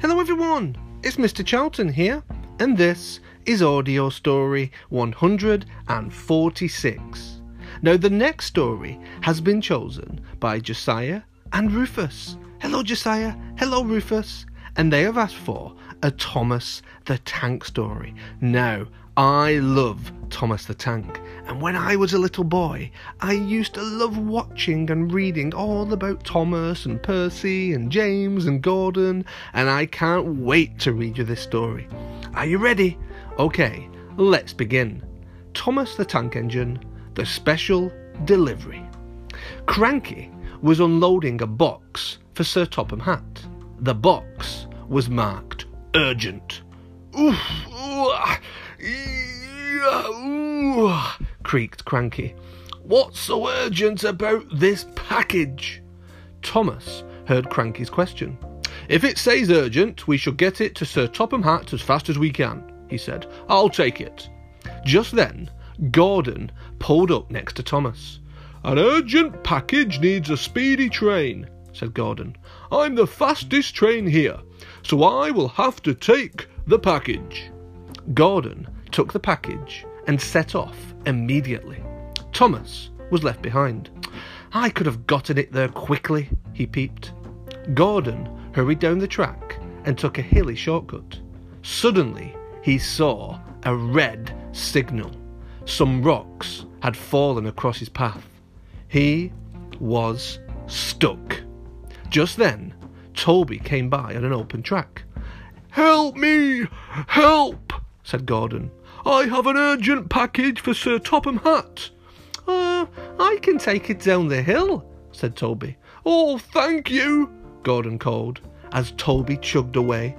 Hello, everyone. It's Mr. Charlton here, and this is Audio Story 146. Now, the next story has been chosen by Josiah and Rufus. Hello, Josiah. Hello, Rufus. And they have asked for a Thomas the Tank story. Now, I love Thomas the Tank, and when I was a little boy, I used to love watching and reading all about Thomas and Percy and James and Gordon, and I can't wait to read you this story. Are you ready? Okay, let's begin. Thomas the Tank Engine, the special delivery. Cranky was unloading a box for Sir Topham Hatt. The box was marked urgent. Ooh, ooh, creaked Cranky. What's so urgent about this package? Thomas heard Cranky's question. If it says urgent, we shall get it to Sir Topham Hatt as fast as we can, he said. I'll take it. Just then, Gordon pulled up next to Thomas. An urgent package needs a speedy train, said Gordon. I'm the fastest train here, so I will have to take the package. Gordon took the package and set off immediately. Thomas was left behind. I could have gotten it there quickly, he peeped. Gordon hurried down the track and took a hilly shortcut. Suddenly, he saw a red signal. Some rocks had fallen across his path. He was stuck. Just then, Toby came by on an open track. Help me! Help! said Gordon. I have an urgent package for Sir Topham Hatt. Uh, I can take it down the hill, said Toby. Oh, thank you, Gordon called as Toby chugged away.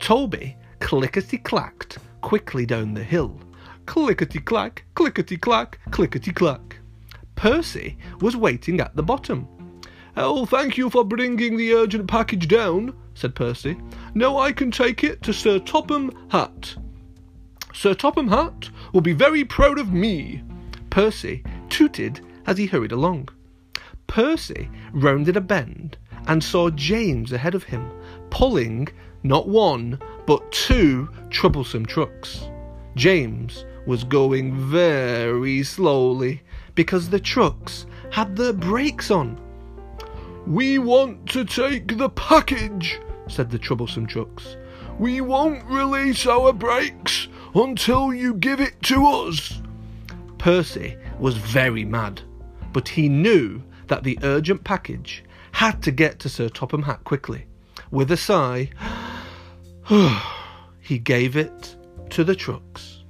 Toby clickety clacked quickly down the hill. Clickety clack, clickety clack, clickety clack. Percy was waiting at the bottom. Oh, thank you for bringing the urgent package down, said Percy. Now I can take it to Sir Topham Hatt. Sir Topham Hatt will be very proud of me. Percy tooted as he hurried along. Percy rounded a bend and saw James ahead of him, pulling not one, but two troublesome trucks. James was going very slowly because the trucks had their brakes on. We want to take the package, said the troublesome trucks. We won't release our brakes until you give it to us. Percy was very mad, but he knew that the urgent package had to get to Sir Topham Hatt quickly. With a sigh, he gave it to the trucks.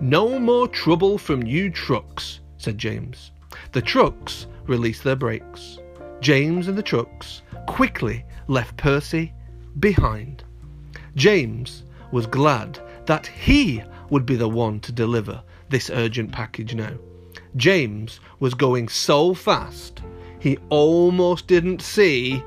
No more trouble from you trucks, said James. The trucks released their brakes. James and the trucks quickly left Percy behind. James was glad that he would be the one to deliver this urgent package now. James was going so fast he almost didn't see,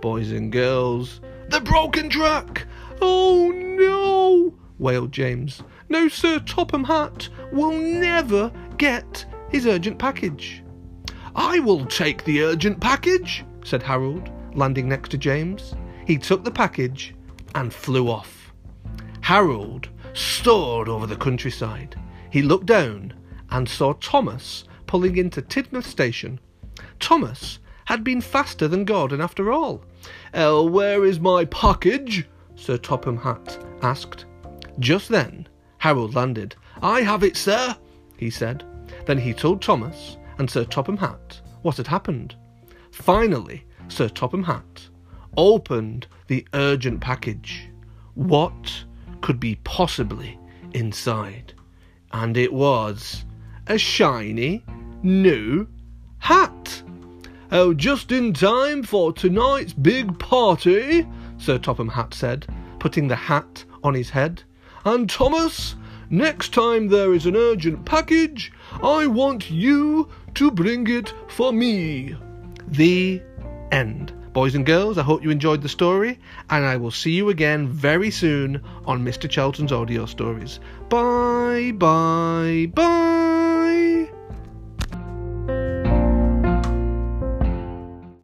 boys and girls, the broken track. Oh no, wailed James. No, Sir Topham Hatt will never get his urgent package. I will take the urgent package, said Harold, landing next to James. He took the package and flew off. Harold soared over the countryside. He looked down and saw Thomas pulling into Tidmouth Station. Thomas had been faster than Gordon after all. Oh, where is my package? Sir Topham Hatt asked. Just then, Harold landed. I have it, sir, he said. Then he told Thomas and Sir Topham Hatt what had happened. Finally, Sir Topham Hatt opened the urgent package. What could be possibly inside? And it was a shiny new hat. Oh, just in time for tonight's big party, Sir Topham Hatt said, putting the hat on his head. And Thomas, next time there is an urgent package, I want you to bring it for me. The end. Boys and girls, I hope you enjoyed the story, and I will see you again very soon on Mr. Charlton's Audio Stories. Bye, bye, bye.